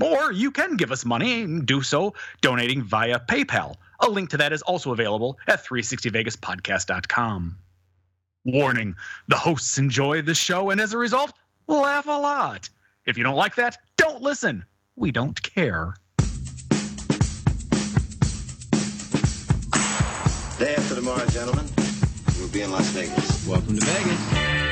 Or you can give us money and do so donating via PayPal. A link to that is also available at 360vegaspodcast.com. Warning the hosts enjoy the show and as a result, laugh a lot. If you don't like that, don't listen. We don't care. Day after tomorrow, gentlemen, we'll be in Las Vegas. Welcome to Vegas.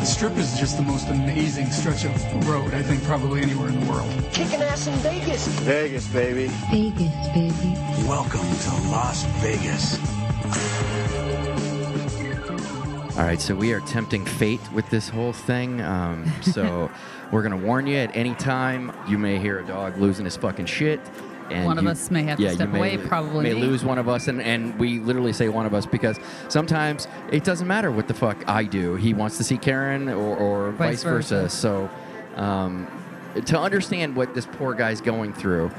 The strip is just the most amazing stretch of road, I think, probably anywhere in the world. Kicking ass in Vegas. Vegas, baby. Vegas, baby. Welcome to Las Vegas. All right, so we are tempting fate with this whole thing. Um, so we're gonna warn you at any time you may hear a dog losing his fucking shit. And One of us may have to yeah, you step may, away, probably may lose one of us, and, and we literally say one of us because sometimes it doesn't matter what the fuck I do. He wants to see Karen or, or vice, Vice versa. versa. So um, to understand what this poor guy's going through,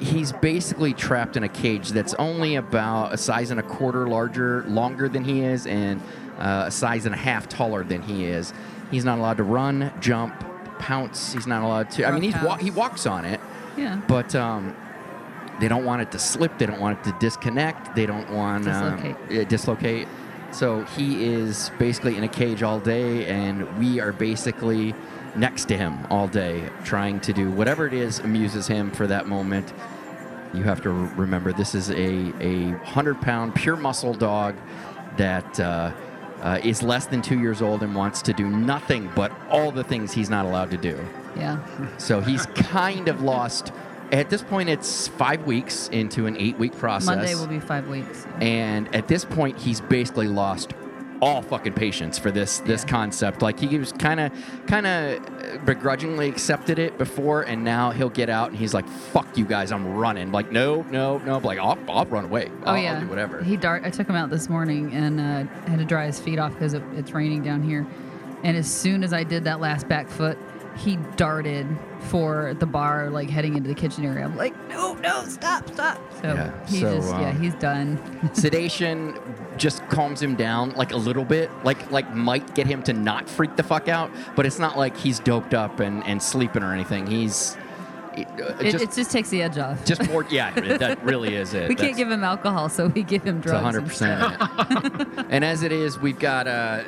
he's basically trapped in a cage that's only about a size and a quarter larger, longer than he is, and uh, a size and a half taller than he is. He's not allowed to run, jump, pounce. He's not allowed to. I mean, he's wa- he walks on it, Yeah. but um, they don't want it to slip. They don't want it to disconnect. They don't want Dislocate. Um, yeah, dislocate. So he is basically in a cage all day, and we are basically next to him all day, trying to do whatever it is amuses him for that moment. You have to remember this is a a hundred pound pure muscle dog that. Uh, uh, is less than two years old and wants to do nothing but all the things he's not allowed to do. Yeah. So he's kind of lost. At this point, it's five weeks into an eight-week process. Monday will be five weeks. and at this point, he's basically lost all fucking patience for this this Yeah. concept. Like he was kind of kind of begrudgingly accepted it before, and now he'll get out and he's like, "Fuck you guys, I'm running." Like, no, no, no. Like, I'll, I'll run away. Oh I'll, yeah. I'll do whatever. He dart. I took him out this morning and uh, had to dry his feet off because it, it's raining down here. And as soon as I did that last back foot, he darted for the bar, like heading into the kitchen area. I'm like, no, no, stop, stop. So Yeah, he so, just, yeah, um, he's done. sedation just calms him down like a little bit like like might get him to not freak the fuck out but it's not like he's doped up and and sleeping or anything he's it, uh, It, just it just takes the edge off. just more yeah that really is it we can't give him alcohol, so we give him drugs. 100% instead. and as it is we've got uh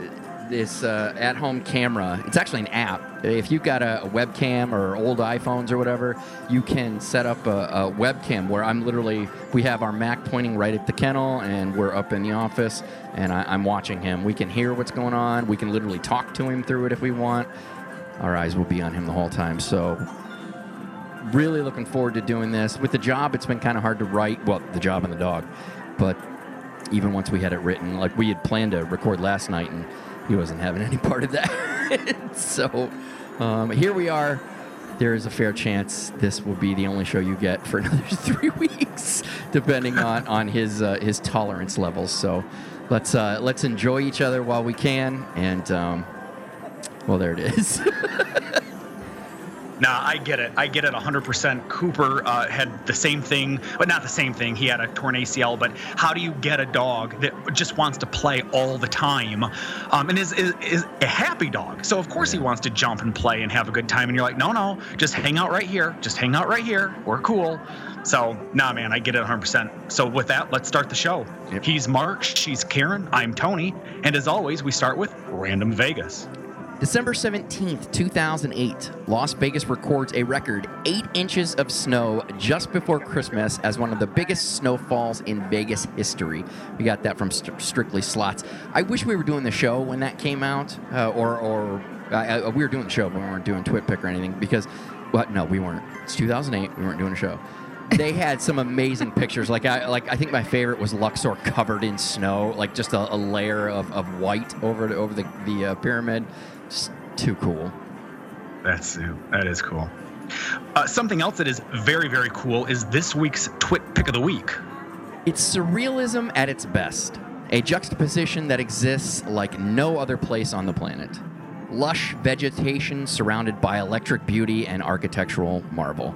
this uh, at-home camera. It's actually an app. If you've got a, a webcam or old iphones or whatever you can set up a, a webcam where i'm literally we have our mac pointing right at the kennel and we're up in the office and I, i'm watching him. We can hear what's going on. We can literally talk to him through it if we want. Our eyes will be on him the whole time. So really looking forward to doing this. With the job it's been kind of hard to write well the job and the dog but even once we had it written like we had planned to record last night and he wasn't having any part of that. So um, here we are. There is a fair chance this will be the only show you get for another three weeks depending on on his uh, his tolerance levels. So let's uh, let's enjoy each other while we can and um, well there it is Nah, I get it. I get it 100%. Cooper uh, had the same thing, but not the same thing. He had a torn ACL, but how do you get a dog that just wants to play all the time um, and is, is, is a happy dog? So, of course, he wants to jump and play and have a good time. And you're like, no, no, just hang out right here. Just hang out right here. We're cool. So, nah, man, I get it 100%. So, with that, let's start the show. Yep. He's Mark, she's Karen, I'm Tony. And as always, we start with Random Vegas. December 17th, 2008, Las Vegas records a record 8 inches of snow just before Christmas as one of the biggest snowfalls in Vegas history. We got that from St- Strictly Slots. I wish we were doing the show when that came out, uh, or, or uh, we were doing the show, but we weren't doing Twit Pick or anything because, well, no, we weren't. It's 2008, we weren't doing a show. They had some amazing pictures. Like I, like I think my favorite was Luxor covered in snow, like just a, a layer of, of white over the, over the the uh, pyramid. Just too cool. That's that is cool. Uh, something else that is very very cool is this week's Twit Pick of the Week. It's surrealism at its best, a juxtaposition that exists like no other place on the planet. Lush vegetation surrounded by electric beauty and architectural marvel.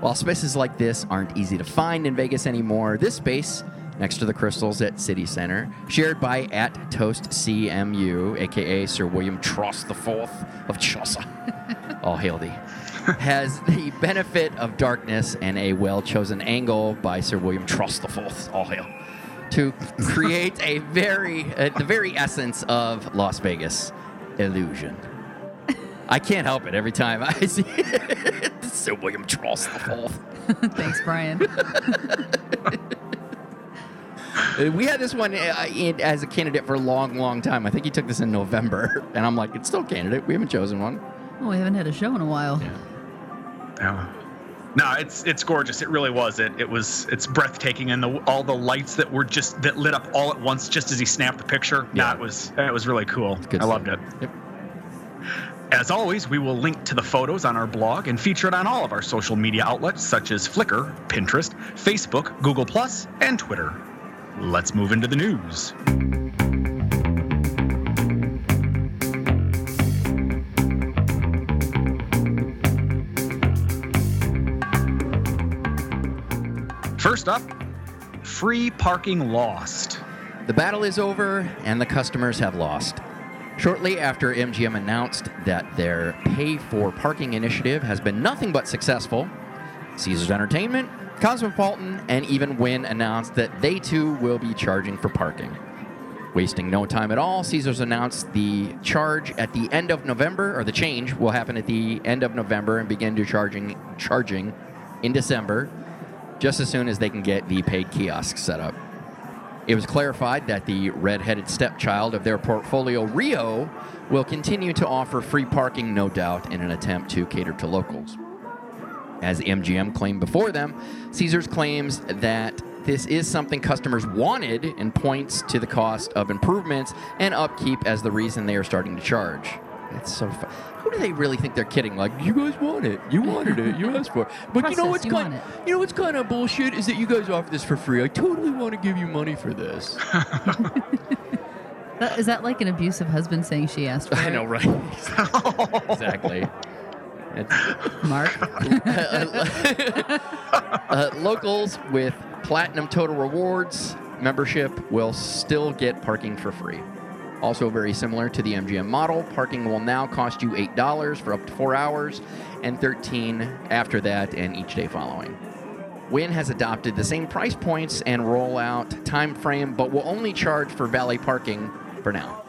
While spaces like this aren't easy to find in Vegas anymore, this space, next to the crystals at City Center, shared by at Toast CMU, aka Sir William Tross the Fourth of Chaucer, all hail thee, has the benefit of darkness and a well chosen angle by Sir William Tross the Fourth. all hail, to create a very, uh, the very essence of Las Vegas illusion. I can't help it every time I see it. Sir William Tross the Fourth. Thanks, Brian. We had this one uh, in, as a candidate for a long, long time. I think he took this in November, and I'm like, it's still a candidate. We haven't chosen one. Oh, we haven't had a show in a while. Yeah. No, it's it's gorgeous. It really was. It it was it's breathtaking, and the all the lights that were just that lit up all at once just as he snapped the picture. Yeah, Yeah. it was it was really cool. Good I loved it. Yep. As always, we will link to the photos on our blog and feature it on all of our social media outlets such as Flickr, Pinterest, Facebook, Google Plus, and Twitter. Let's move into the news. First up, free parking lost. The battle is over, and the customers have lost. Shortly after MGM announced that their pay for parking initiative has been nothing but successful, Caesars Entertainment, Cosmopolitan, and even Wynn announced that they too will be charging for parking. Wasting no time at all, Caesars announced the charge at the end of November, or the change will happen at the end of November and begin to charging charging in December, just as soon as they can get the paid kiosks set up. It was clarified that the red-headed stepchild of their portfolio, Rio, will continue to offer free parking, no doubt, in an attempt to cater to locals. As MGM claimed before them, Caesars claims that this is something customers wanted and points to the cost of improvements and upkeep as the reason they are starting to charge. It's so fu- Who do they really think they're kidding? Like, you guys want it. You wanted it. You asked for it. But you know what's you kind you know what's kind of bullshit is that you guys offer this for free. I totally want to give you money for this. That, is that like an abusive husband saying she asked for it? I know, right? exactly. Mark. uh, locals with platinum total rewards membership will still get parking for free. Also, very similar to the MGM model, parking will now cost you $8 for up to four hours and 13 after that and each day following. Wynn has adopted the same price points and rollout time frame, but will only charge for valet parking for now.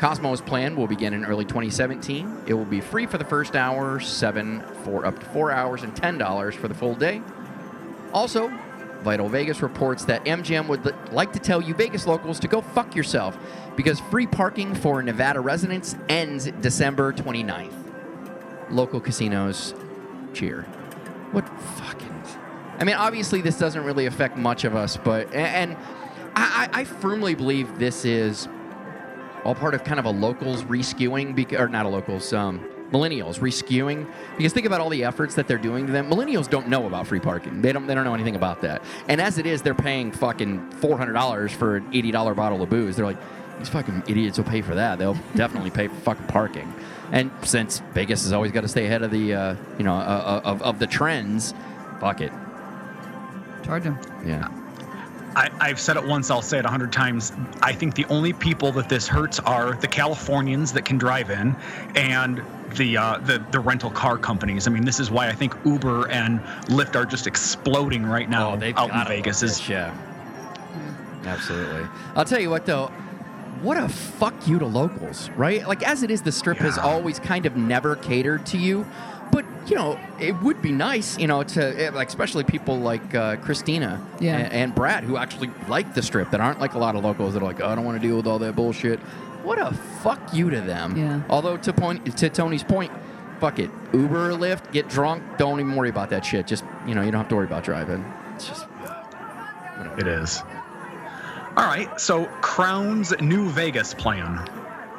Cosmo's plan will begin in early 2017. It will be free for the first hour, seven for up to four hours, and $10 for the full day. Also, Vital Vegas reports that MGM would li- like to tell you Vegas locals to go fuck yourself because free parking for Nevada residents ends December 29th. Local casinos cheer. What fucking. I mean, obviously, this doesn't really affect much of us, but. And I I firmly believe this is all part of kind of a locals reskewing, bec- or not a locals, um, millennials reskewing. Because think about all the efforts that they're doing to them. Millennials don't know about free parking. They don't. They don't know anything about that. And as it is, they're paying fucking four hundred dollars for an eighty dollar bottle of booze. They're like, these fucking idiots will pay for that. They'll definitely pay for fucking parking. And since Vegas has always got to stay ahead of the, uh, you know, uh, of, of the trends, fuck it. Charge them Yeah. I, I've said it once, I'll say it a hundred times. I think the only people that this hurts are the Californians that can drive in and the uh, the the rental car companies. I mean, this is why I think Uber and Lyft are just exploding right now Oh, out in Vegas. Is yeah. Absolutely. I'll tell you what, though, what a fuck you to locals, right? Like as it is, the strip has always kind of never catered to you. But you know, it would be nice, you know, to eh, like especially people like uh, Christina Yeah. and, and Brad who actually like the strip that aren't like a lot of locals that are like, oh, I don't want to deal with all that bullshit. What a fuck you to them. Yeah. Although to point to Tony's point, fuck it, Uber or Lyft, get drunk, don't even worry about that shit. Just you know, you don't have to worry about driving. It's just It is. All right. So Crown's new Vegas plan.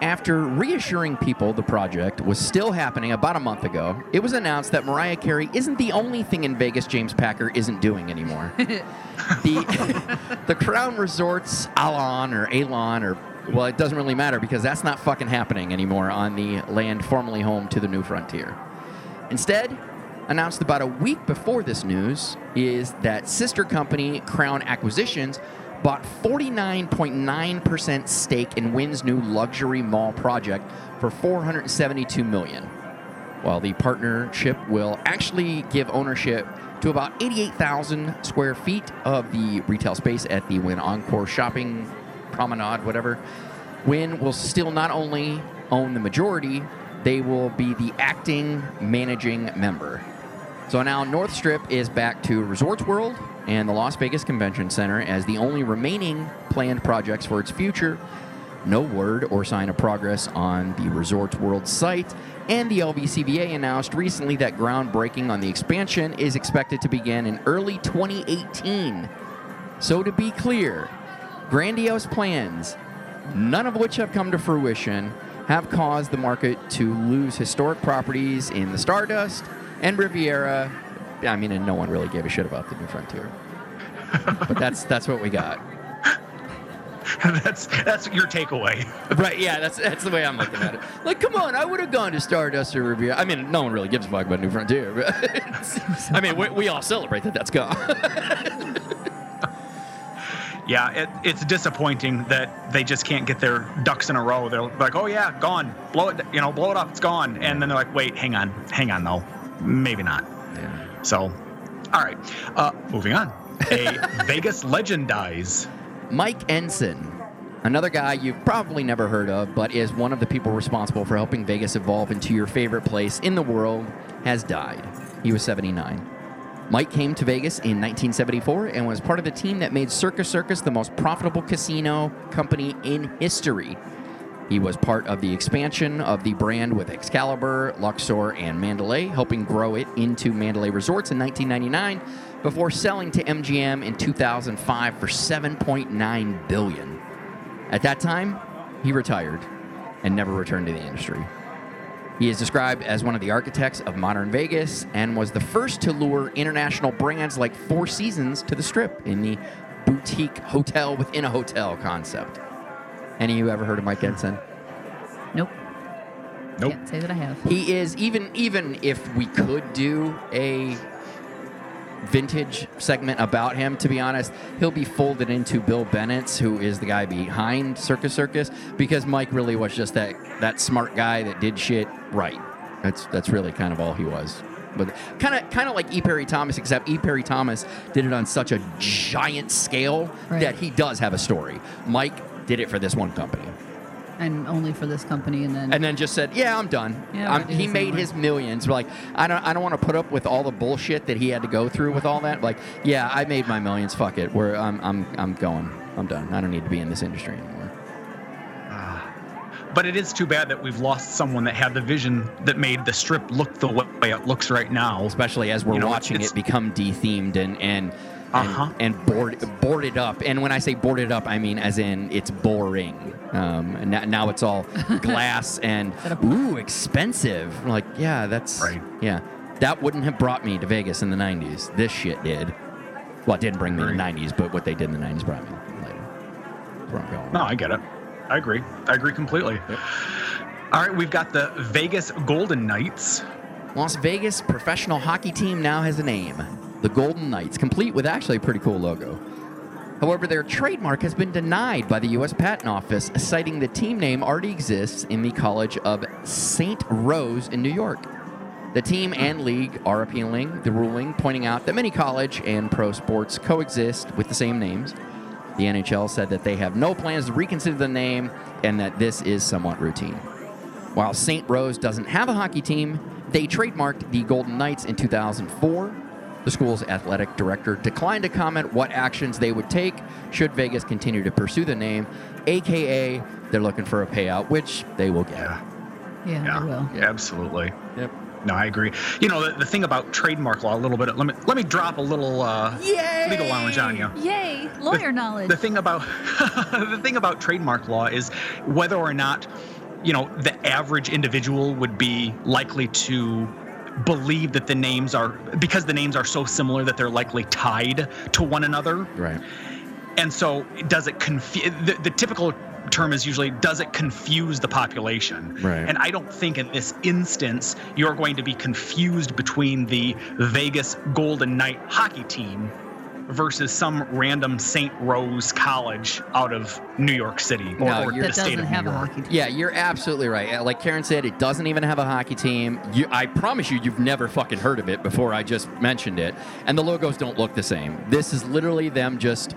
After reassuring people the project was still happening about a month ago, it was announced that Mariah Carey isn't the only thing in Vegas James Packer isn't doing anymore. the the Crown Resorts Alon or Alon or well, it doesn't really matter because that's not fucking happening anymore on the land formerly home to the New Frontier. Instead, announced about a week before this news is that sister company Crown Acquisitions bought 49.9% stake in Wynn's new luxury mall project for 472 million. While the partnership will actually give ownership to about 88,000 square feet of the retail space at the Wynn Encore shopping promenade, whatever. Wynn will still not only own the majority, they will be the acting managing member. So now North Strip is back to Resorts World and the Las Vegas Convention Center as the only remaining planned projects for its future. No word or sign of progress on the Resorts World site, and the LVCVA announced recently that groundbreaking on the expansion is expected to begin in early 2018. So to be clear, grandiose plans, none of which have come to fruition, have caused the market to lose historic properties in the Stardust and Riviera. I mean, and no one really gave a shit about the New Frontier. but that's that's what we got. that's that's your takeaway. Right? Yeah, that's that's the way I'm looking at it. Like, come on, I would have gone to Stardust or Riviera. I mean, no one really gives a fuck about New Frontier. But I mean, we, we all celebrate that that's gone. Yeah, it, it's disappointing that they just can't get their ducks in a row. They're like, "Oh yeah, gone. Blow it, you know, blow it up. It's gone." And then they're like, "Wait, hang on, hang on, though, maybe not." So, all right, uh, moving on. A Vegas legend dies. Mike Ensign, another guy you've probably never heard of, but is one of the people responsible for helping Vegas evolve into your favorite place in the world, has died. He was 79. Mike came to Vegas in 1974 and was part of the team that made Circus Circus the most profitable casino company in history. He was part of the expansion of the brand with Excalibur, Luxor, and Mandalay, helping grow it into Mandalay Resorts in 1999 before selling to MGM in 2005 for 7.9 billion. At that time, he retired and never returned to the industry. He is described as one of the architects of modern Vegas and was the first to lure international brands like Four Seasons to the strip in the boutique hotel within a hotel concept. Any of you ever heard of Mike Ensign? Nope. Nope. Can't say that I have. He is even even if we could do a vintage segment about him, to be honest, he'll be folded into Bill Bennett's, who is the guy behind Circus Circus, because Mike really was just that that smart guy that did shit right. That's that's really kind of all he was. But kind of kind of like E. Parry Thomas, except E. Parry Thomas did it on such a giant scale Right. that he does have a story. Mike did it for this one company. And only for this company, and then and then just said, "Yeah, I'm done." Yeah, I'm, he made his millions. Like, I don't, I don't want to put up with all the bullshit that he had to go through with all that. Like, yeah, I made my millions. Fuck it. We're, I'm, I'm, I'm going. I'm done. I don't need to be in this industry anymore. But it is too bad that we've lost someone that had the vision that made the strip look the way it looks right now. Especially as we're You know, watching it become de-themed and and and, Uh-huh. and board, boarded up. And when I say boarded up, I mean as in it's boring. Um, and now, now it's all glass and ooh expensive. I'm like, yeah, that's Right. Yeah, that wouldn't have brought me to Vegas in the '90s. This shit did. Well, it didn't bring me in the '90s, but what they did in the '90s brought me later. That's where I'm going. No, I get it. I agree. I agree completely. All right, we've got the Vegas Golden Knights. Las Vegas professional hockey team now has a name the Golden Knights, complete with actually a pretty cool logo. However, their trademark has been denied by the U.S. Patent Office, citing the team name already exists in the College of St. Rose in New York. The team and league are appealing the ruling, pointing out that many college and pro sports coexist with the same names. The NHL said that they have no plans to reconsider the name and that this is somewhat routine. While St. Rose doesn't have a hockey team, they trademarked the Golden Knights in 2004. The school's athletic director declined to comment what actions they would take should Vegas continue to pursue the name, aka they're looking for a payout, which they will get. Yeah. Yeah, Yeah. I will. Yeah, absolutely. Yep. No, I agree. You know, the, the thing about trademark law, a little bit. Let me let me drop a little uh, legal knowledge on you. Yay, lawyer knowledge. The thing about the thing about trademark law is whether or not you know the average individual would be likely to believe that the names are because the names are so similar that they're likely tied to one another. Right. And so, does it confuse the, the typical term is usually does it confuse the population? Right. And I don't think in this instance you're going to be confused between the Vegas Golden Knight hockey team versus some random St. Rose College out of New York City or, No, or the state of New York. Yeah, you're absolutely right. Uh, Like Karen said, it doesn't even have a hockey team. You, I promise you, you've never fucking heard of it before I just mentioned it. And the logos don't look the same. This is literally them just,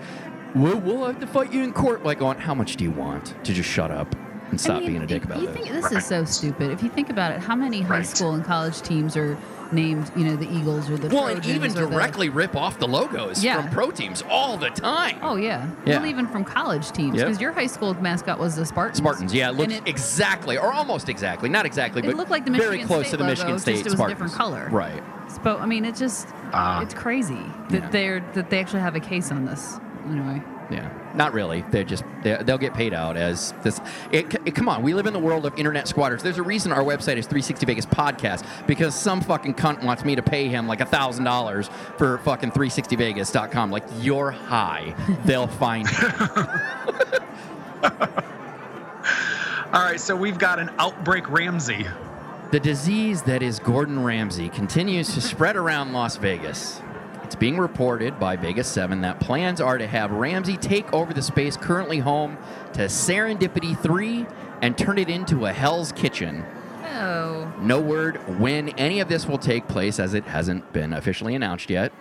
we'll, we'll have to fight you in court. Like, on how much do you want to just shut up and stop I mean, being a dick you- about you this? think this is so stupid. If you think about it, how many high Right. school and college teams are named, you know, the Eagles or the well, and Trojans even or the- directly rip off the logos Yeah. from pro teams all the time. Oh yeah. Yeah. Well, even from college teams, Yep. because your high school mascot was the Spartans. Spartans, yeah, it And looks it- exactly, or almost exactly, not exactly, It but looked like the very Michigan close State to the logo, Michigan just State it was a Spartans. different color. Right. But I mean, it's just Ah. it's crazy that Yeah. they're that they actually have a case on this. Anyway. Yeah, not really. They just they, they'll get paid out as this. It, it- come on, we live in the world of internet squatters. There's a reason our website is 360 Vegas Podcast because some fucking cunt wants me to pay him like a thousand dollars for fucking 360vegas.com. Like you're high, they'll find you. All right, so we've got an outbreak Ramsay. The disease that is Gordon Ramsay continues to spread around Las Vegas. It's being reported by Vegas 7 that plans are to have Ramsay take over the space currently home to Serendipity 3 and turn it into a Hell's Kitchen. Oh. No word when any of this will take place as it hasn't been officially announced yet.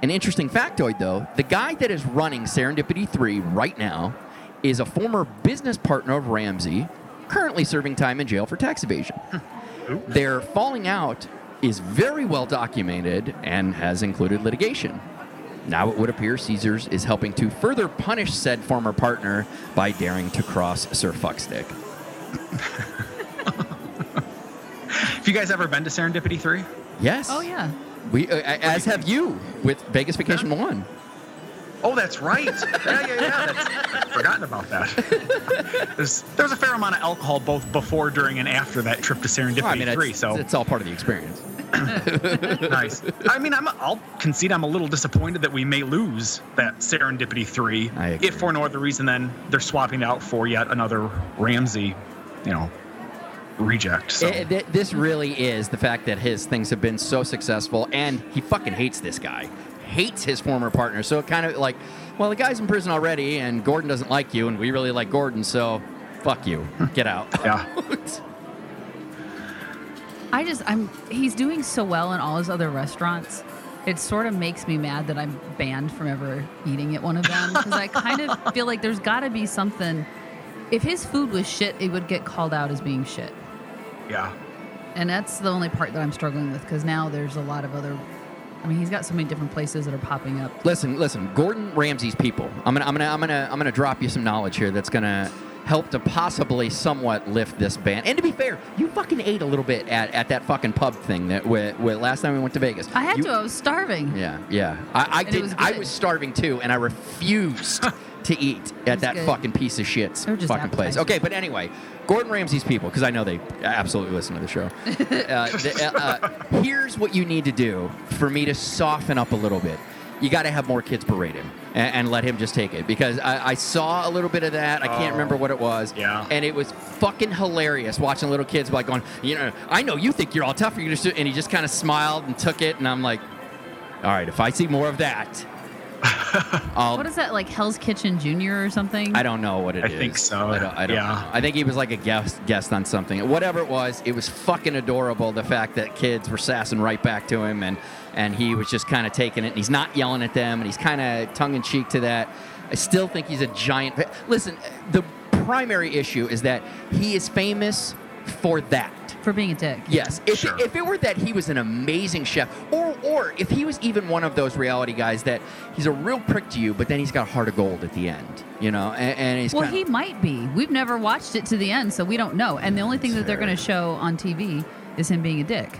An interesting factoid though, the guy that is running Serendipity 3 right now is a former business partner of Ramsay, currently serving time in jail for tax evasion. Their falling out is very well documented and has included litigation. Now it would appear Caesars is helping to further punish said former partner by daring to cross Sir Fuckstick. Have you guys ever been to Serendipity 3? Yes. Oh yeah. We, uh, as have you with Vegas Vacation One. Oh, that's right. yeah, yeah, yeah. That's, forgotten about that. There's there's a fair amount of alcohol both before, during, and after that trip to Serendipity Well, I mean, 3. it's, So it's all part of the experience. nice. I mean, I'm, I'll concede I'm a little disappointed that we may lose that Serendipity 3. If for no other reason than they're swapping out for yet another Ramsay, you know, reject. So. It- th- this really is the fact that his things have been so successful, and he fucking hates this guy, hates his former partner. So it kind of like, well, the guy's in prison already, and Gordon doesn't like you, and we really like Gordon, so fuck you, hmm. get out. yeah. I just I'm he's doing so well in all his other restaurants. It sort of makes me mad that I'm banned from ever eating at one of them because I kind of feel like there's got to be something. If his food was shit, it would get called out as being shit, Yeah. and that's the only part that I'm struggling with because now there's a lot of other. I mean, he's got so many different places that are popping up. Listen, listen, Gordon Ramsay's people. I'm gonna, I'm gonna, I'm gonna, I'm gonna drop you some knowledge here that's gonna help to possibly somewhat lift this ban. And to be fair, you fucking ate a little bit at, at that fucking pub thing that with, with last time we went to Vegas. I had You- to. I was starving. Yeah, yeah. I, I did. was I was starving too, and I refused to eat at that good. fucking piece of shit They were fucking place. Okay, but anyway, Gordon Ramsay's people, because I know they absolutely listen to the show. uh, the, uh, uh, here's what you need to do for me to soften up a little bit. You got to have more kids berate him and, and let him just take it because I, I saw a little bit of that. I can't Oh, remember what it was. yeah. And it was fucking hilarious watching little kids like going, you know, I know you think you're all tough. You're just, and he just kind of smiled and took it. And I'm like, all right, if I see more of that, I'll, What is that like Hell's Kitchen Junior or something? I don't know what it I is. think so. I don't, I don't Yeah. know. I think he was like a guest guest on something. Whatever it was, it was fucking adorable. The fact that kids were sassing right back to him, and and he was just kind of taking it. And he's not yelling at them, and he's kind of tongue in cheek to that. I still think he's a giant. Listen, the primary issue is that he is famous for that. For being a dick. Yes. If, Sure. if it were that he was an amazing chef, or or if he was even one of those reality guys that he's a real prick to you, but then he's got a heart of gold at the end, you know, and, and he's Well, kinda- he might be. We've never watched it to the end, so we don't know. And the only thing that they're going to show on TV is him being a dick.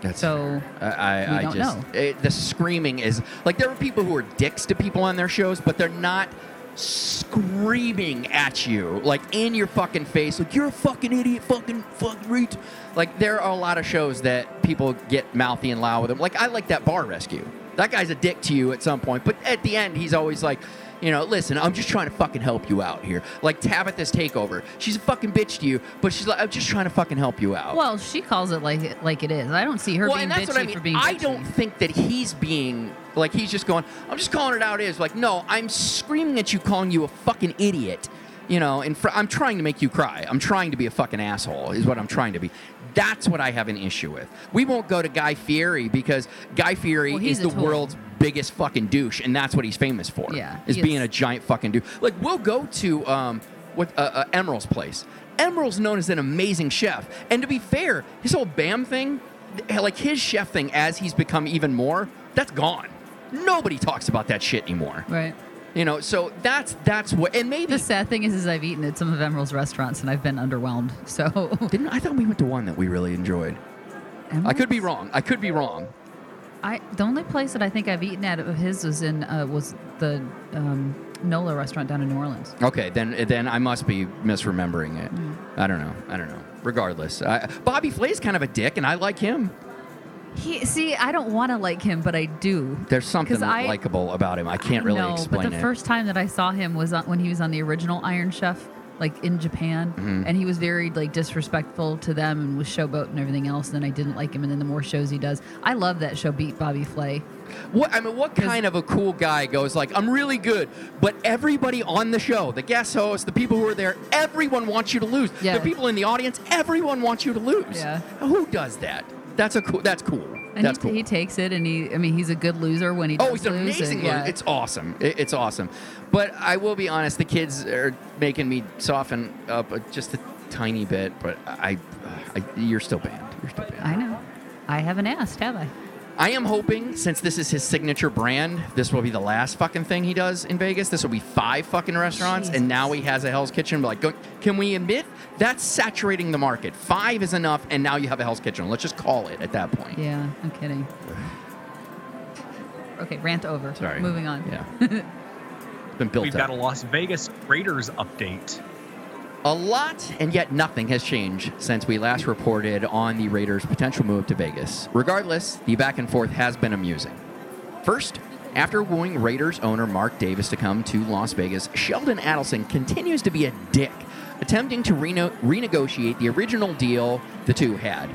That's So I, I, we I don't just know. It, the screaming is like there are people who are dicks to people on their shows, but they're not screaming at you like in your fucking face, like you're a fucking idiot, fucking fucking reach. Like there are a lot of shows that people get mouthy and loud with them. Like I like that bar rescue. That guy's a dick to you at some point, but at the end he's always like. You know, listen, I'm just trying to fucking help you out here. Like Tabatha's takeover. She's a fucking bitch to you, but she's like, I'm just trying to fucking help you out. Well, she calls it like it, like it is. I don't see her well, being and that's bitchy what I mean. for being I bitchy. don't think that he's being like he's just going. I'm just calling it out. Is like no, I'm screaming at you, calling you a fucking idiot. You know, and fr- I'm trying to make you cry. I'm trying to be a fucking asshole. Is what I'm trying to be. That's what I have an issue with. We won't go to Guy Fieri because Guy Fieri Well, is the tool. world's biggest fucking douche, and that's what he's famous for. Yeah, is being is. a giant fucking douche. Like we'll go to um, what uh, uh, Emeril's place. Emeril's known as an amazing chef, and to be fair, his whole Bam thing, like his chef thing, as he's become even more, that's gone. Nobody talks about that shit anymore. Right. You know, so that's that's what, and maybe The sad thing is, is I've eaten at some of Emeril's restaurants and I've been underwhelmed. So didn't I thought we went to one that we really enjoyed. I could be wrong. I could be wrong. I the only place that I think I've eaten at of his was in uh, was the um, Nola restaurant down in New Orleans. Okay, then then I must be misremembering it. Mm. I don't know. I don't know. Regardless, I, Bobby Flay's kind of a dick, and I like him. He see, I don't want to like him, but I do. There's something I- likable about him. I can't really no, explain but the it. first time that I saw him was on, when he was on the original Iron Chef, like in Japan, Mhm. and he was very like disrespectful to them and was showboat and everything else. And then I didn't like him. And then the more shows he does, I love that show. Beat Bobby Flay. What I mean, what kind of a cool guy goes like, "I'm really good," but everybody on the show, the guest host, the people who are there, everyone wants you to lose. Yeah. The people in the audience, everyone wants you to lose. Yeah. Who does that? That's a cool. That's cool. And that's he, cool. he takes it, and he, I mean, he's a good loser when he. Oh, he's an amazing. and, yeah. It's awesome. It- it's awesome. But I will be honest, the kids are making me soften up just a tiny bit. But I, I you're still banned. You're still banned. I know. I haven't asked, have I? I am hoping, since this is his signature brand, this will be the last fucking thing he does in Vegas. This will be five fucking restaurants, and now he has a Hell's Kitchen. Like, can we admit that's saturating the market? Five is enough, and now you have a Hell's Kitchen. Let's just call it at that point. Yeah, I'm kidding. Okay, rant over. Sorry. Moving on. Yeah. Been built We've up. got a Las Vegas Raiders update. A lot, and yet nothing has changed since we last reported on the Raiders' potential move to Vegas. Regardless, the back and forth has been amusing. First, after wooing Raiders owner Mark Davis to come to Las Vegas, Sheldon Adelson continues to be a dick, attempting to reno- renegotiate the original deal the two had.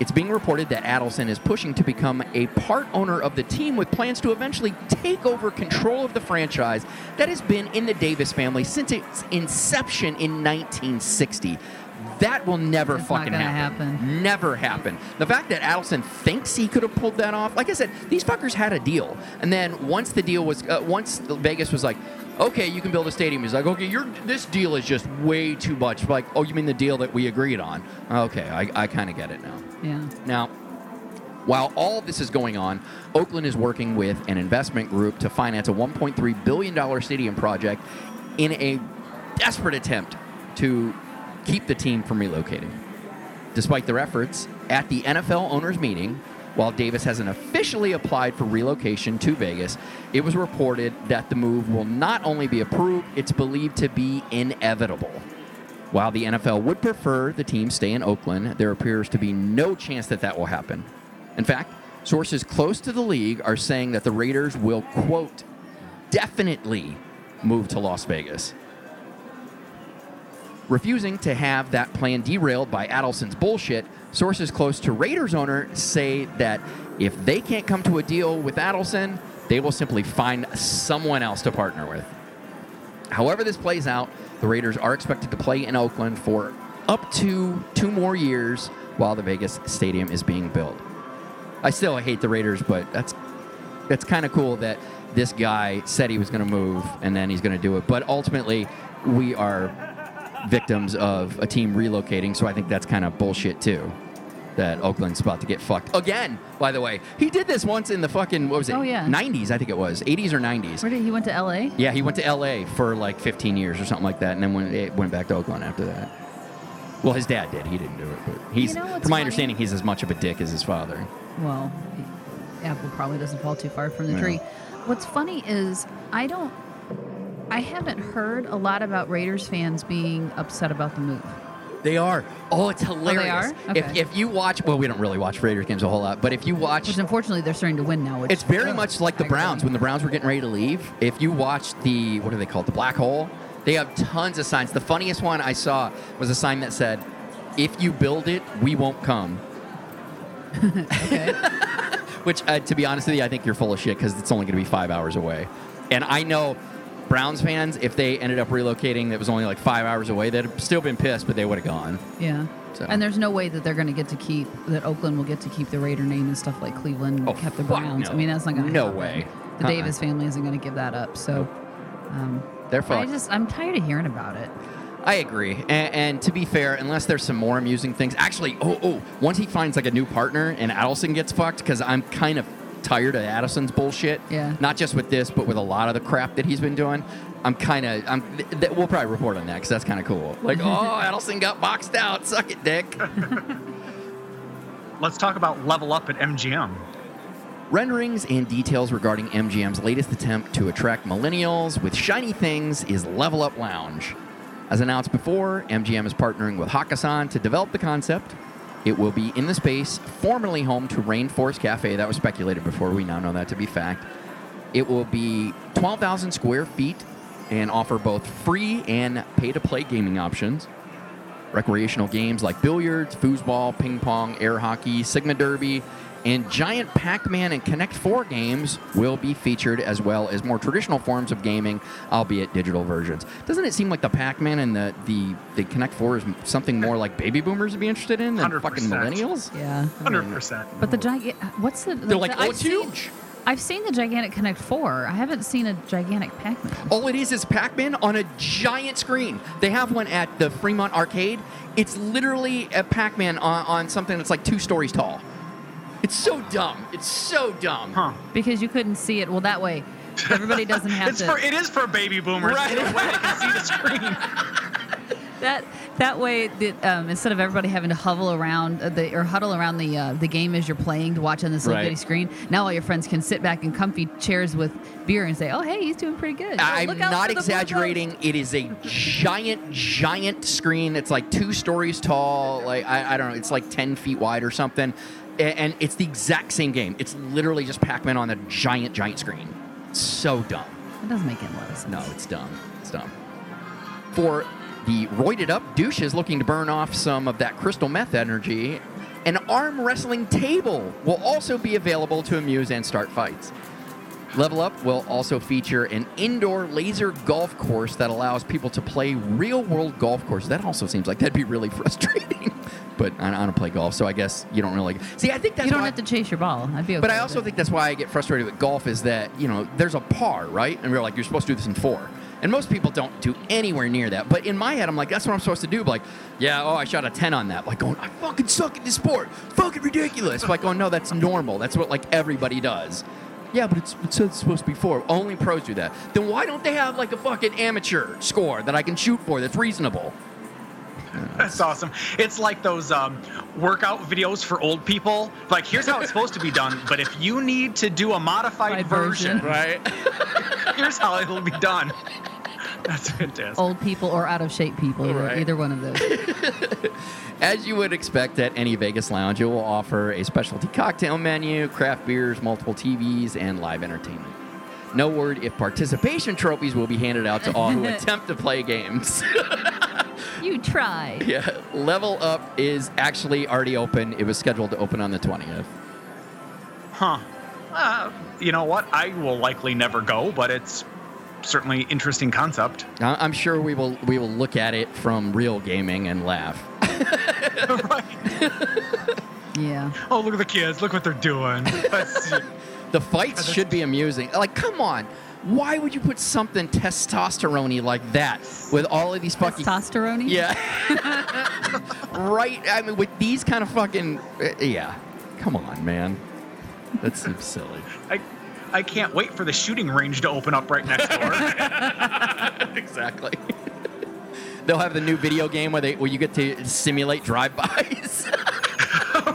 It's being reported that Adelson is pushing to become a part owner of the team with plans to eventually take over control of the franchise that has been in the Davis family since its inception in 1960. That will never It's fucking happen. happen. Never happen. The fact that Adelson thinks he could have pulled that off, like I said, these fuckers had a deal, and then once the deal was, uh, once Vegas was like, okay, you can build a stadium. He's like, okay, you're this deal is just way too much. Like, oh, you mean the deal that we agreed on? Okay, I, I kind of get it now. Yeah. Now, while all this is going on, Oakland is working with an investment group to finance a $1.3 billion stadium project in a desperate attempt to keep the team from relocating. Despite their efforts, at the NFL owners' meeting, while Davis hasn't officially applied for relocation to Vegas, it was reported that the move will not only be approved, it's believed to be inevitable. While the NFL would prefer the team stay in Oakland, there appears to be no chance that that will happen. In fact, sources close to the league are saying that the Raiders will, quote, definitely move to Las Vegas. Refusing to have that plan derailed by Adelson's bullshit, sources close to Raiders owner say that if they can't come to a deal with Adelson, they will simply find someone else to partner with. However, this plays out, the Raiders are expected to play in Oakland for up to two more years while the Vegas stadium is being built. I still hate the Raiders, but that's It's kind of cool that this guy said he was going to move and then he's going to do it. But ultimately, we are victims of a team relocating, so I think that's kind of bullshit too. That Oakland's about to get fucked again. By the way, he did this once in the fucking what was it? Oh, yeah. 90s, I think it was 80s or 90s. Where did he went to L.A.? Yeah, he went to L.A. for like 15 years or something like that, and then went went back to Oakland after that. Well, his dad did. He didn't do it, but he's, know from my funny? understanding, he's as much of a dick as his father. Well, apple probably doesn't fall too far from the No. tree. What's funny is I don't, I haven't heard a lot about Raiders fans being upset about the move. They are. Oh, it's hilarious. They are? If, Okay. if you watch, well, we don't really watch Raiders games a whole lot, but if you watch, Which unfortunately they're starting to win now. Which it's very much like the aggravating. Browns when the Browns were getting ready to leave. If you watch the what do they call it, the black hole, they have tons of signs. The funniest one I saw was a sign that said, "If you build it, we won't come." Which, uh, to be honest with you, I think you're full of shit because it's only going to be five hours away. And I know Browns fans, if they ended up relocating that was only like five hours away, they'd have still been pissed, but they would have gone. yeah. So- And there's no way that they're going to get to keep that Oakland will get to keep the Raider name and stuff like Cleveland Oh, kept the Browns. no. I mean, that's not going to happen. No happen. way. The Uh-uh. Davis family isn't going to give that up. So. Um, They're I just I'm tired of hearing about it. I agree. And, and to be fair, unless there's some more amusing things, actually, oh, oh, once he finds like a new partner and Adelson gets fucked, because I'm kind of tired of Addison's bullshit. Yeah. Not just with this, but with a lot of the crap that he's been doing. I'm kind of, I'm. Th- th- we'll probably report on that because that's kind of cool. Like, oh, Addison got boxed out. Suck it, dick. Let's talk about level up at MGM. Renderings and details regarding MGM's latest attempt to attract millennials with shiny things is Level Up Lounge. As announced before, MGM is partnering with Hakkasan to develop the concept. It will be in the space formerly home to Rainforest Cafe. That was speculated before. We now know that to be fact. It will be 12,000 square feet and offer both free and pay to play gaming options. Recreational games like billiards, foosball, ping pong, air hockey, Sigma Derby, and giant Pac Man and Connect 4 games will be featured, as well as more traditional forms of gaming, albeit digital versions. Doesn't it seem like the Pac Man and the, the, the Connect 4 is something more like baby boomers would be interested in than 100%. fucking millennials? Yeah. Hundred percent. But the giant, what's the? They're like, the- oh, I've it's seen- huge. I've seen the gigantic Connect Four. I haven't seen a gigantic Pac-Man. All it is is Pac Man on a giant screen. They have one at the Fremont Arcade. It's literally a Pac Man on, on something that's like two stories tall. It's so dumb. It's so dumb. Huh. Because you couldn't see it. Well, that way, everybody doesn't have It's to. for it is for baby boomers. Right. Right. way they can see the screen. that that way, that, um, instead of everybody having to huddle around uh, the or huddle around the uh, the game as you're playing to watch on this little Right. bitty screen, now all your friends can sit back in comfy chairs with beer and say, "Oh, hey, he's doing pretty good." I'm not the exaggerating. It is a giant, giant screen. It's like two stories tall. Like I, I don't know. It's like ten feet wide or something. A- And it's the exact same game. It's literally just Pac-Man on a giant, giant screen. So dumb. It doesn't make any sense. No, it's dumb. It's dumb. For the roided up douches looking to burn off some of that crystal meth energy, an arm wrestling table will also be available to amuse and start fights. Level Up will also feature an indoor laser golf course that allows people to play real world golf courses. That also seems like that'd be really frustrating. but I, I don't play golf, so I guess you don't really. See, I think that's you don't have to chase your ball. I'd be okay. but I also think that's why I get frustrated with golf is that, you know, there's a par, right? And we're like, you're supposed to do this in four. And most people don't do anywhere near that. But in my head, I'm like, that's what I'm supposed to do. But like, yeah, oh, I shot a 10 on that. Like, going, I fucking suck at this sport. Fucking ridiculous. Like, going, no, that's normal. That's what like everybody does. Yeah, but it's, it's supposed to be four. Only pros do that. Then why don't they have like a fucking amateur score that I can shoot for that's reasonable? That's awesome. It's like those um, workout videos for old people. Like, here's how it's supposed to be done. But if you need to do a modified version, version. Right? here's how it'll be done. That's fantastic. old people or out of shape people, either, Right. either one of those. As you would expect at any Vegas lounge, it will offer a specialty cocktail menu, craft beers, multiple TVs, and live entertainment. No word if participation trophies will be handed out to all who attempt to play games. You try. yeah, Level Up is actually already open. It was scheduled to open on the 20th. Huh. Uh, you know what? I will likely never go, but it's certainly interesting concept. I- I'm sure we will we will look at it from real gaming and laugh. right. Yeah. Oh, look at the kids. Look what they're doing. The fights should be amusing. Like, come on. Why would you put something testosterone like that with all of these fucking Testosterone? Yeah. right. I mean, with these kind of fucking uh, yeah. Come on, man. That seems silly. I, I can't wait for the shooting range to open up right next door. exactly. They'll have the new video game where they where you get to simulate drive-bys. oh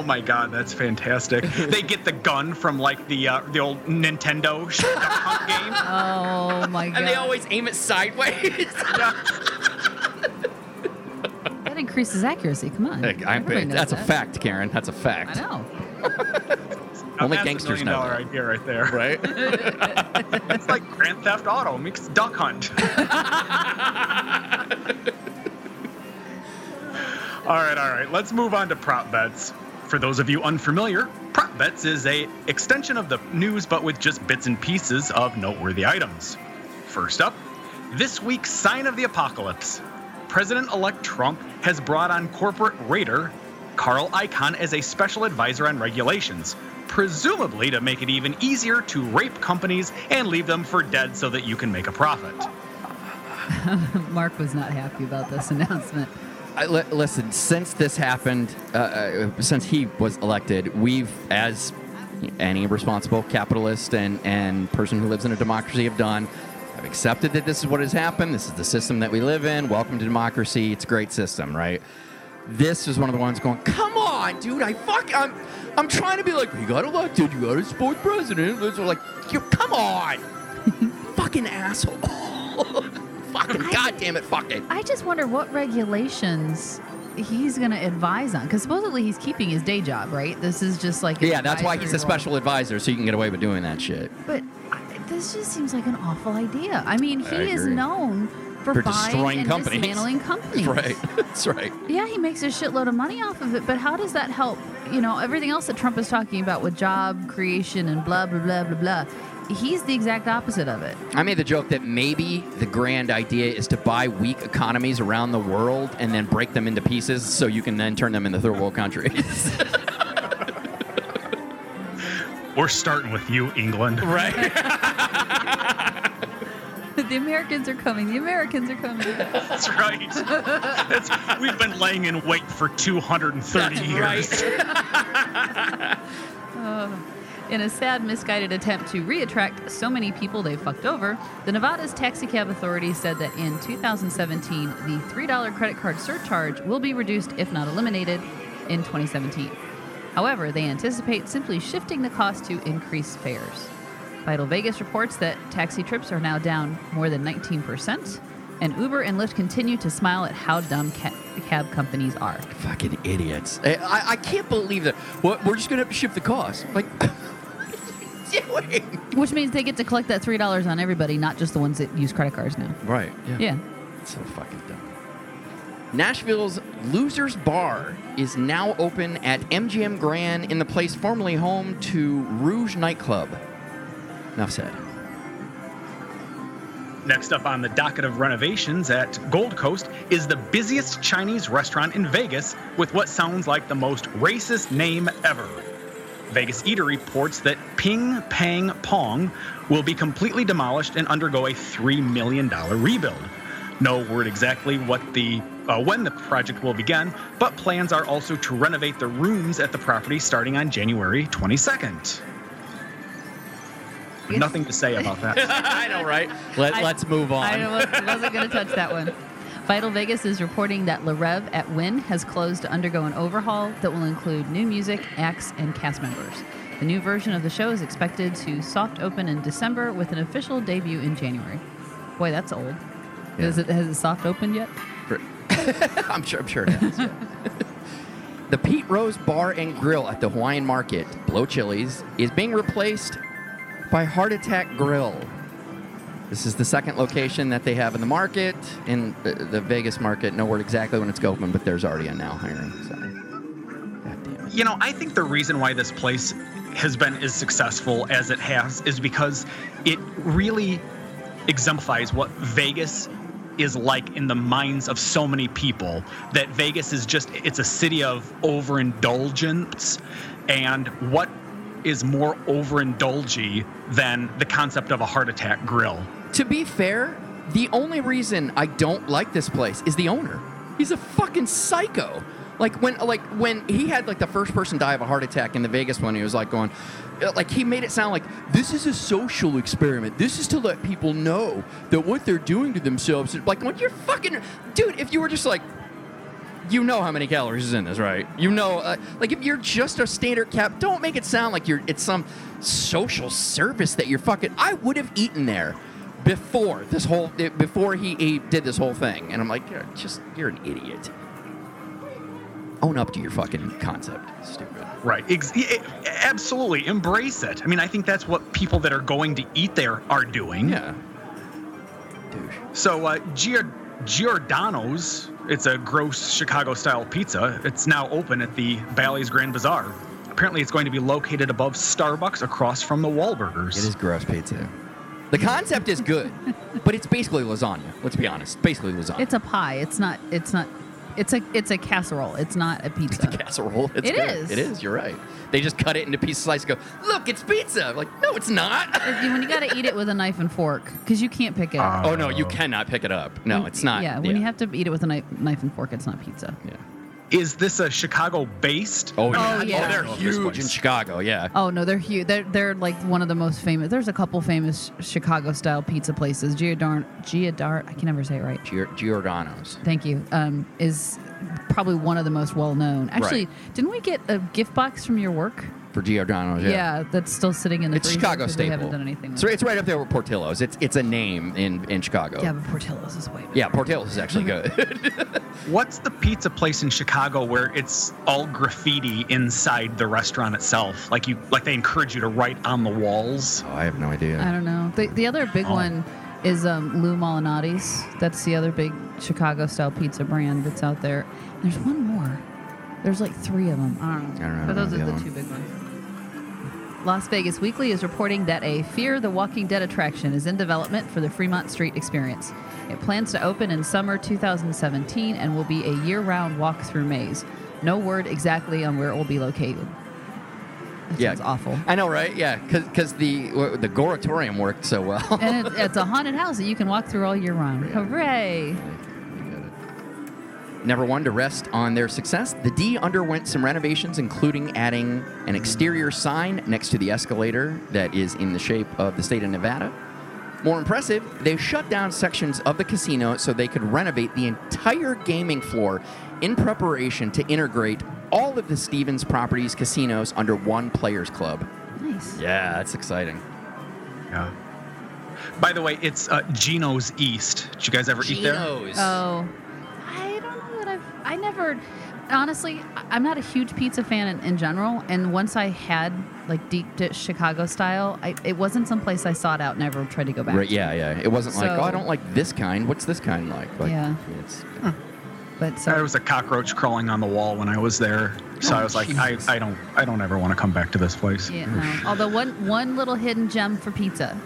my god, that's fantastic. They get the gun from like the uh, the old Nintendo sh- duck hunt game. Oh my god. and they always aim it sideways. that increases accuracy. Come on. Heck, I- Everybody knows that's a fact, Karen. That's a fact. I know. Now Only that's gangsters a million know dollar that. idea right there. Right? It's like Grand Theft Auto mixed duck hunt. all right, all right. Let's move on to prop bets. For those of you unfamiliar, prop bets is a extension of the news, but with just bits and pieces of noteworthy items. First up, this week's sign of the apocalypse. President-elect Trump has brought on corporate raider Carl Icahn as a special advisor on regulations, presumably to make it even easier to rape companies and leave them for dead so that you can make a profit. Mark was not happy about this announcement. I, li- listen, since this happened, uh, uh, since he was elected, we've, as any responsible capitalist and, and person who lives in a democracy have done, have accepted that this is what has happened. This is the system that we live in. Welcome to democracy. It's a great system, right? This is one of the ones going, come on, dude. I fuck. I'm, I'm trying to be like, you got elected. You got a support president. Are like, come on, fucking asshole. fucking goddamn it, fuck it. I just wonder what regulations he's going to advise on because supposedly he's keeping his day job, right? This is just like Yeah, that's why he's a role. special advisor, so you can get away with doing that shit. But I- this just seems like an awful idea. I mean, he I is known for, For buying destroying and companies. dismantling companies. Right. That's right. Yeah, he makes a shitload of money off of it, but how does that help? You know, everything else that Trump is talking about with job creation and blah blah blah blah blah. He's the exact opposite of it. I made the joke that maybe the grand idea is to buy weak economies around the world and then break them into pieces so you can then turn them into third world countries. We're starting with you, England. right. the Americans are coming. The Americans are coming. That's right. That's, we've been laying in wait for 230 That's years. Uh, in a sad, misguided attempt to reattract so many people they fucked over, the Nevada's taxi cab authority said that in 2017, the $3 credit card surcharge will be reduced, if not eliminated, in 2017. However, they anticipate simply shifting the cost to increase fares. Vital Vegas reports that taxi trips are now down more than 19%, and Uber and Lyft continue to smile at how dumb ca- cab companies are. Fucking idiots. I, I, I can't believe that. What, we're just going to shift the cost. Like, doing? Which means they get to collect that $3 on everybody, not just the ones that use credit cards now. Right. Yeah. So fucking dumb. Nashville's Losers Bar is now open at MGM Grand in the place formerly home to Rouge Nightclub. Enough said. Next up on the docket of renovations at Gold Coast is the busiest Chinese restaurant in Vegas with what sounds like the most racist name ever. Vegas Eater reports that Ping Pang Pong will be completely demolished and undergo a $3 million rebuild. No word exactly what the uh, when the project will begin, but plans are also to renovate the rooms at the property starting on January 22nd. Nothing to say about that. I know, right? Let, I- let's move on. I was, wasn't going to touch that one. Vital Vegas is reporting that Le Rêve at Wynn has closed to undergo an overhaul that will include new music, acts, and cast members. The new version of the show is expected to soft open in December with an official debut in January. Boy, that's old. Is it, has it soft opened yet? I'm sure. I'm sure it has. yeah. the Pete Rose Bar and Grill at the Hawaiian Market, Blow Chili's, is being replaced by Heart Attack Grill. This is the second location that they have in the market, in the, Vegas market. No word exactly when it's open, but there's already a now hiring. So. You know, I think the reason why this place has been as successful as it has is because it really exemplifies what Vegas is like in the minds of so many people that Vegas is just it's a city of overindulgence and what is more overindulgy than the concept of a heart attack grill. To be fair, the only reason I don't like this place is the owner. He's a fucking psycho. Like when like when he had like the first person die of a heart attack in the Vegas one, he was like going uh, like he made it sound like this is a social experiment. This is to let people know that what they're doing to themselves is like when you're fucking dude, if you were just like you know how many calories is in this, right? You know, uh, like if you're just a standard cap, don't make it sound like you're it's some social service that you're fucking. I would have eaten there before this whole before he, he did this whole thing, and I'm like, you're just you're an idiot. Own up to your fucking concept, stupid. Right. Ex- absolutely. Embrace it. I mean, I think that's what people that are going to eat there are doing. Yeah. So, uh, Gior- Giordano's, it's a gross Chicago style pizza. It's now open at the Bally's Grand Bazaar. Apparently, it's going to be located above Starbucks across from the Wahlburgers. It is gross pizza. The concept is good, but it's basically lasagna. Let's be honest. Basically lasagna. It's a pie. It's not. It's not. It's a. It's a casserole. It's not a pizza. casserole. It's It good. is. It is. You're right. They just cut it into pieces, slice, and go. Look, it's pizza. I'm like, no, it's not. when you got to eat it with a knife and fork because you can't pick it up. oh no, you cannot pick it up. No, it's not. Yeah, when you have to eat it with a knife, knife and fork, it's not pizza. Yeah. Is this a Chicago based? Oh, yeah. oh, yeah. they're huge in Chicago. Yeah. Oh no, they're huge. They're they're like one of the most famous. There's a couple famous Chicago style pizza places. Giordar Giordar I can never say it right. Gior- Giordano's. Thank you. Um, is probably one of the most well known. Actually, Right. didn't we get a gift box from your work? For Giordano's. Yeah, Yeah. that's still sitting in the It's freezer Chicago 'cause staple. We haven't done anything. So it's right up there with Portillo's. It's it's a name in in Chicago. yeah, but Portillo's is way better. Yeah, Portillo's is actually good. What's the pizza place in Chicago where it's all graffiti inside the restaurant itself? Like you, like they encourage you to write on the walls. oh, I have no idea. I don't know. The, the other big Oh. one is um, Lou Malnati's. That's the other big Chicago style pizza brand that's out there. There's one more. There's like three of them. I don't know. I don't know. But those are the the two big ones. Las Vegas Weekly is reporting that a Fear the Walking Dead attraction is in development for the Fremont Street experience. It plans to open in summer 2017 and will be a year round walk through maze. No word exactly on where it will be located. That Yeah. sounds awful. I know, right? Yeah, because the the Goratorium worked so well. and it, it's a haunted house that you can walk through all year round. Hooray! Never one to rest on their success, the D underwent some renovations, including adding an exterior sign next to the escalator that is in the shape of the state of Nevada. More impressive, they shut down sections of the casino so they could renovate the entire gaming floor in preparation to integrate all of the Stevens Properties casinos under one players club. Nice. Yeah, that's exciting. Yeah. By the way, it's uh, Gino's East. Did you guys ever eat there? Gino's. Oh, I don't know that I've. I never. Honestly, I- I'm not a huge pizza fan in, in general. And once I had like deep dish Chicago style, I, it wasn't someplace I sought out. Never tried to go back. Right, yeah, yeah. It wasn't like, oh, I don't like this kind. What's this kind like? like Yeah. It's, But so There was a cockroach crawling on the wall when I was there, so Oh, I was like, I, Jesus. I don't, I don't ever want to come back to this place. yeah, oh, no. Although one one little hidden gem for pizza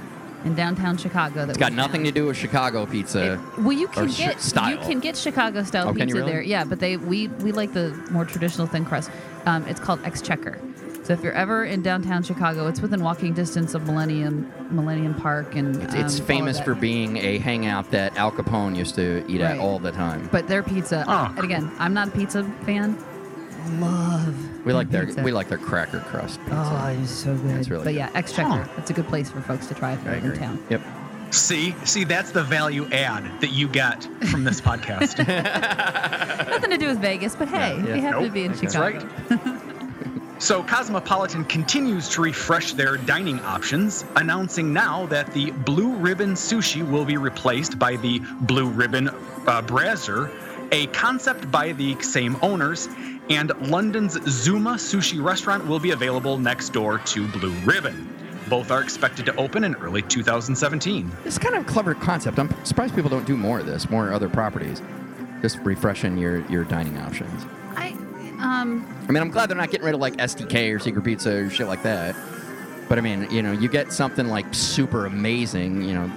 in downtown Chicago that it's got nothing to do with Chicago pizza. Well, you or can sh- get style. you can get Chicago style Oh, pizza really? there. Yeah, but they we we like the more traditional thin crust. Um, it's called Exchequer. So if you're ever in downtown Chicago, it's within walking distance of Millennium Millennium Park, and It's, um, it's all famous for being a hangout that Al Capone used to eat at all the time. But their pizza, Oh. and again, I'm not a pizza fan. Love. We like their pizza. we like their cracker crust pizza. Oh, it's so good. It's really but good. yeah, Exchequer. It's a good place for folks to try if they're in town. Yep. See, see, that's the value add that you get from this podcast. Nothing to do with Vegas, but hey, Yeah, we yeah. happen to be in that's Chicago. right. So Cosmopolitan continues to refresh their dining options, announcing now that the Blue Ribbon Sushi will be replaced by the Blue Ribbon uh, Brasserie, a concept by the same owners, and London's Zuma Sushi restaurant will be available next door to Blue Ribbon. Both are expected to open in early 2017. It's kind of a clever concept. I'm surprised people don't do more of this, more other properties. Just refreshing your your dining options. I um I mean, I'm glad they're not getting rid of like STK or Secret Pizza or shit like that. But I mean, you know, you get something like super amazing, you know,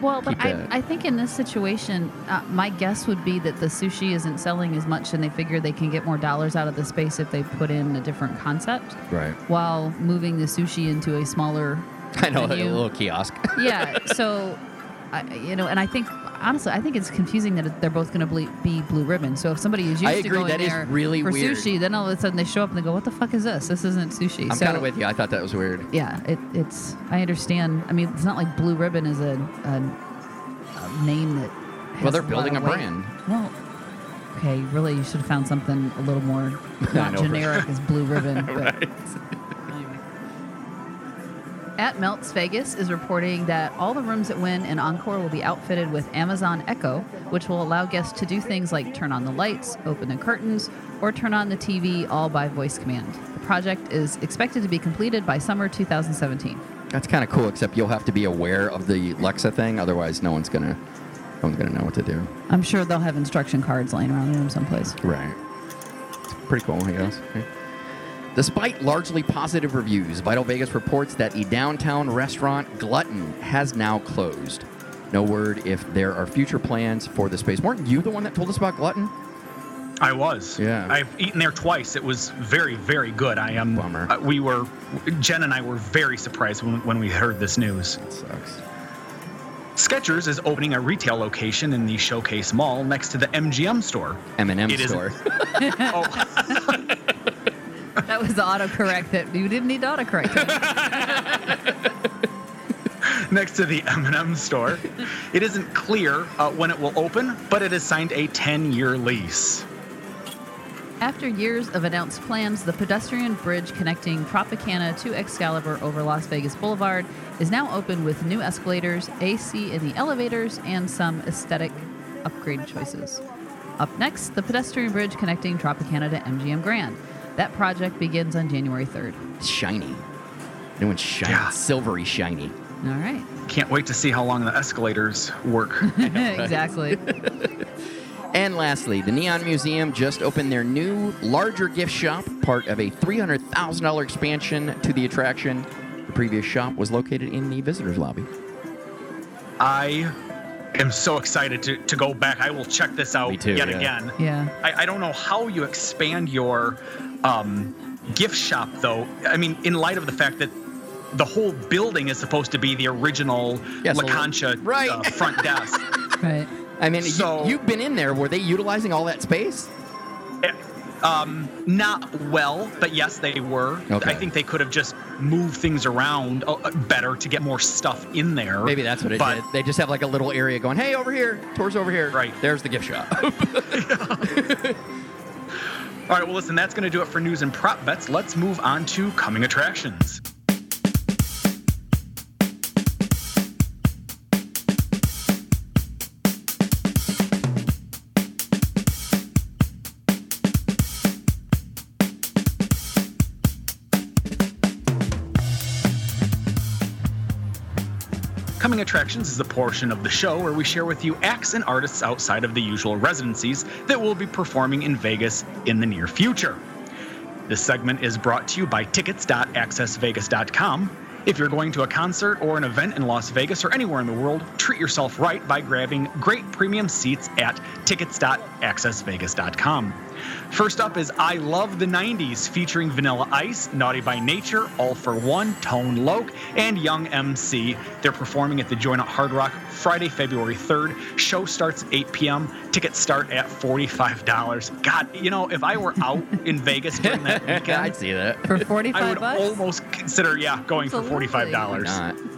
Well, but I. I think in this situation, uh, my guess would be that the sushi isn't selling as much, and they figure they can get more dollars out of the space if they put in a different concept, right. while moving the sushi into a smaller. I know a little kiosk. yeah. So, I, you know, and I think honestly, I think it's confusing that they're both going to be blue ribbon. So if somebody is used I to going that is there really for weird. sushi, then all of a sudden they show up and they go, "What the fuck is this? This isn't sushi." I'm so, kind of with you. I thought that was weird. Yeah, it, it's. I understand. I mean, it's not like Blue Ribbon is a, a, a name that. Well, they're lot building a weight. brand. Well, okay, really, you should have found something a little more not know. generic as Blue Ribbon. But Right. At Melts Vegas is reporting that all the rooms at Wynn and Encore will be outfitted with Amazon Echo, which will allow guests to do things like turn on the lights, open the curtains, or turn on the TV all by voice command. The project is expected to be completed by summer 2017. That's kind of cool, except you'll have to be aware of the Lexa thing. Otherwise, no one's gonna, no one's gonna know what to do. I'm sure they'll have instruction cards laying around in them someplace. Right. It's pretty cool, I guess. Okay. Despite largely positive reviews, Vital Vegas reports that the downtown restaurant Glutton has now closed. No word if there are future plans for the space. Weren't you the one that told us about Glutton? I was. Yeah. I've eaten there twice. It was very, very good. I am. Bummer. Uh, we were, Jen and I were very surprised when, when we heard this news. That sucks. Skechers is opening a retail location in the Showcase Mall next to the MGM store. M&M It is- store. Oh, That was the autocorrect that you didn't need to autocorrect. next to the M&M store. It isn't clear uh, when it will open, but it has signed a 10-year lease. After years of announced plans, the pedestrian bridge connecting Tropicana to Excalibur over Las Vegas Boulevard is now open with new escalators, AC in the elevators, and some aesthetic upgrade choices. Up next, the pedestrian bridge connecting Tropicana to MGM Grand. That project begins on January 3rd. It's shiny. New one's shiny. Yeah. Silvery shiny. All right. Can't wait to see how long the escalators work. exactly. And lastly, the Neon Museum just opened their new, larger gift shop, part of a $300,000 expansion to the attraction. The previous shop was located in the visitors lobby. I am so excited to, to go back. I will check this out too, yet yeah. again. Yeah. I, I don't know how you expand your um, gift shop, though. I mean, in light of the fact that the whole building is supposed to be the original Yeah, so- La Concha Right. uh, front desk. Right. I mean, So- you, you've been in there. Were they utilizing all that space? Um, not well, but yes, they were. Okay. I think they could have just moved things around uh, better to get more stuff in there. Maybe that's what it But- did. They just have like a little area going, hey, over here, tours over here. Right. There's the gift shop. All right, well, listen, that's going to do it for news and prop bets. Let's move on to coming attractions. Attractions is a portion of the show where we share with you acts and artists outside of the usual residencies that will be performing in Vegas in the near future. This segment is brought to you by tickets.accessvegas.com. If you're going to a concert or an event in Las Vegas or anywhere in the world, treat yourself right by grabbing great premium seats at tickets.accessvegas.com. First up is I Love the 90s featuring Vanilla Ice, Naughty by Nature, All-4-One, Tone Loc, and Young MC. They're performing at the Joint at Hard Rock Friday, February 3rd. Show starts at 8 p.m. Tickets start at $45. God, you know, if I were out in Vegas during that weekend, I'd see that. For 45 I would bucks. almost consider, yeah, going Absolutely. for $45.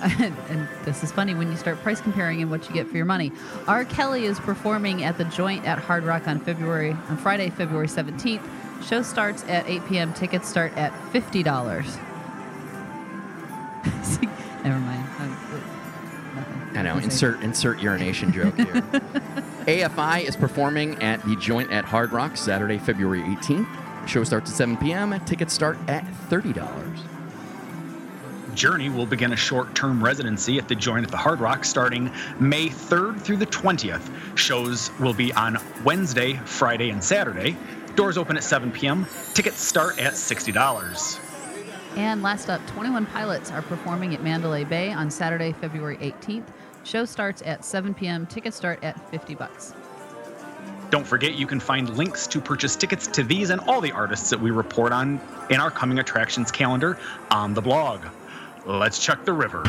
And this is funny when you start price comparing and what you get for your money. R. Kelly is performing at the Joint at Hard Rock on February on Friday, February 17th. Show starts at 8 p.m. Tickets start at fifty dollars. Never mind. I'm- uh, nothing. I know. Insert insert urination joke here. AFI is performing at the Joint at Hard Rock Saturday, February 18th. Show starts at 7 p.m. Tickets start at $30. Journey will begin a short term residency at the Joint at the Hard Rock starting May 3rd through the 20th. Shows will be on Wednesday, Friday, and Saturday. Doors open at 7 p.m. Tickets start at $60. And last up, 21 Pilots are performing at Mandalay Bay on Saturday, February 18th. Show starts at 7 p.m. Tickets start at 50 bucks. Don't forget, you can find links to purchase tickets to these and all the artists that we report on in our coming attractions calendar on the blog. Let's check the river.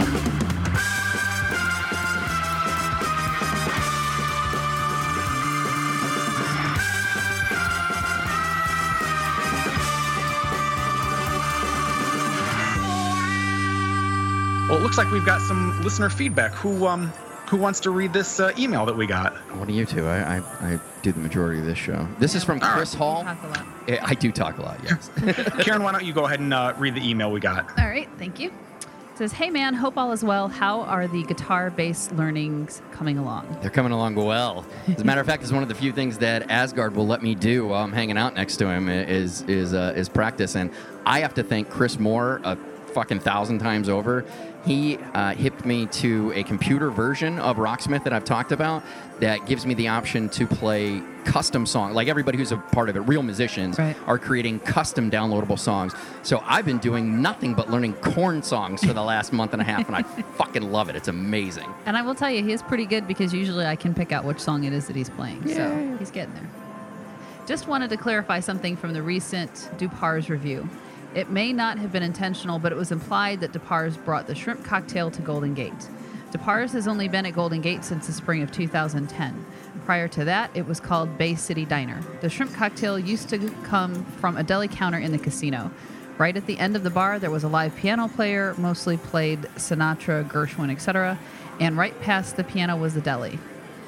Well, it looks like we've got some listener feedback. Who um who wants to read this uh, email that we got? What do you two? I, I, I do the majority of this show. This is from All right. Chris Hall. Talk a lot. Eh, I do talk a lot, yes. Karen, why don't you go ahead and uh, read the email we got? All right, thank you. Says, Hey man, hope all is well. How are the guitar bass learnings coming along? They're coming along well. As a matter of fact, it's one of the few things that Asgard will let me do while I'm hanging out next to him is is uh, is practice, and I have to thank Chris Moore a fucking thousand times over. He uh, hipped me to a computer version of Rocksmith that I've talked about that gives me the option to play custom songs. Like everybody who's a part of it, real musicians Right. are creating custom downloadable songs. So I've been doing nothing but learning Korn songs for the last month and a half, and I fucking love it. It's amazing. And I will tell you, he is pretty good because usually I can pick out which song it is that he's playing. So he's getting there. Just wanted to clarify something from the recent Dupar's review. It may not have been intentional, but it was implied that Dupar's brought the shrimp cocktail to Golden Gate. Dupar's has only been at Golden Gate since the spring of 2010. Prior to that, it was called Bay City Diner. The shrimp cocktail used to come from a deli counter in the casino. Right at the end of the bar, there was a live piano player, mostly played Sinatra, Gershwin, etc. And right past the piano was the deli.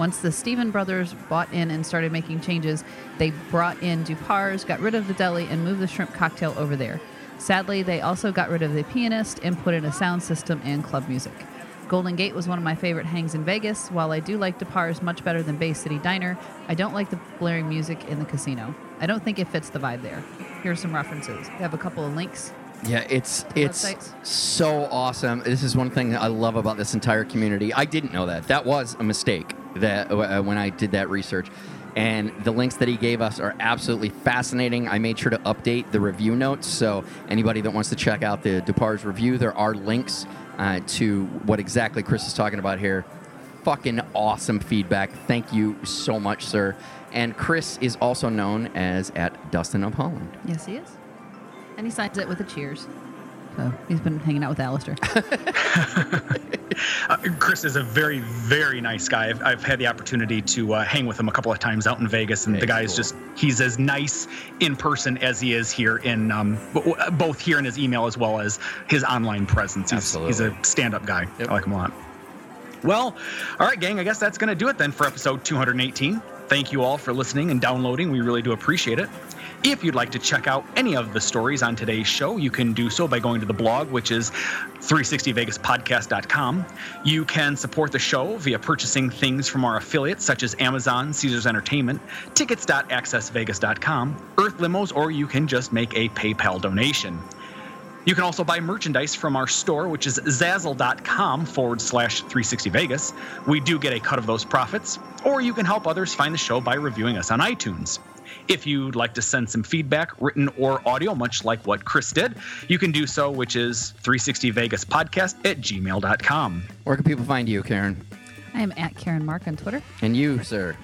Once the Stephen brothers bought in and started making changes, they brought in Dupar's, got rid of the deli, and moved the shrimp cocktail over there. Sadly, they also got rid of the pianist and put in a sound system and club music. Golden Gate was one of my favorite hangs in Vegas. While I do like Dupar's much better than Bay City Diner, I don't like the blaring music in the casino. I don't think it fits the vibe there. Here are some references. We have a couple of links. Yeah, it's it's websites? so awesome. This is one thing I love about this entire community. I didn't know that. That was a mistake that uh, when I did that research. And the links that he gave us are absolutely fascinating. I made sure to update the review notes, so anybody that wants to check out the Dupar's review, there are links uh, to what exactly Chris is talking about here. Fucking awesome feedback. Thank you so much, sir. And Chris is also known as at Dustin of Holland. Yes, he is. And he signs it with a cheers. So he's been hanging out with Alistair. Uh, Chris is a very, very nice guy. I've, I've had the opportunity to uh, hang with him a couple of times out in Vegas, and Yeah, the guy he's is just, he's as nice in person as he is here in, um, b- both here in his email as well as his online presence. He's, he's a stand up guy. Yep. I like him a lot. Well, all right, gang, I guess that's going to do it then for episode 218. Thank you all for listening and downloading. We really do appreciate it. If you'd like to check out any of the stories on today's show, you can do so by going to the blog, which is 360vegaspodcast.com. You can support the show via purchasing things from our affiliates such as Amazon, Caesars Entertainment, tickets.accessvegas.com, Earth Limos, or you can just make a PayPal donation. You can also buy merchandise from our store, which is zazzle.com forward slash 360Vegas. We do get a cut of those profits. Or you can help others find the show by reviewing us on iTunes. If you'd like to send some feedback, written or audio, much like what Chris did, you can do so, which is 360vegaspodcast at gmail.com. Where can people find you, Karen? I am at Karen Mark on Twitter. And you, sir.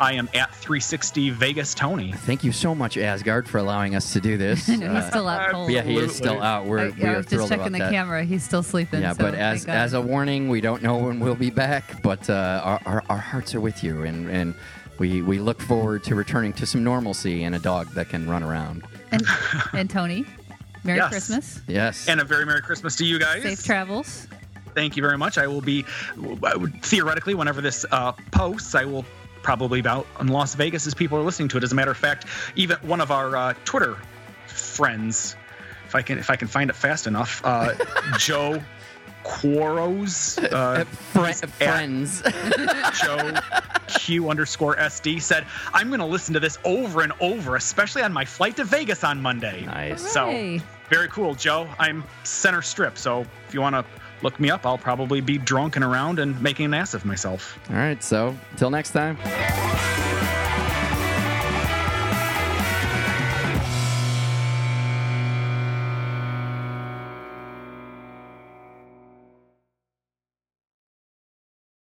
I am at 360 Vegas Tony. Thank you so much, Asgard, for allowing us to do this. I know he's Uh, still out cold. yeah, he is still out. We're, I, we I are was just checking about the that. camera. He's still sleeping. Yeah, so but as as a warning, we don't know when we'll be back, but uh, our, our, our hearts are with you, and, and we, we look forward to returning to some normalcy and a dog that can run around. and, and Tony, Merry Yes. Christmas, Yes. And a very Merry Christmas to you guys. safe travels. Thank you very much. I will be, I would- theoretically, whenever this uh, posts, I will probably be out in Las Vegas as people are listening to it. As a matter of fact, even one of our uh, Twitter friends, if I can, if I can find it fast enough, uh, Joe Quaros, uh, Fri- he's at friends. Joe Q underscore SD said, "I'm going to listen to this over and over, especially on my flight to Vegas on Monday." nice. So very cool, Joe. I'm center strip, so if you want to look me up, I'll probably be drunk and around and making an ass of myself. All right, so until next time.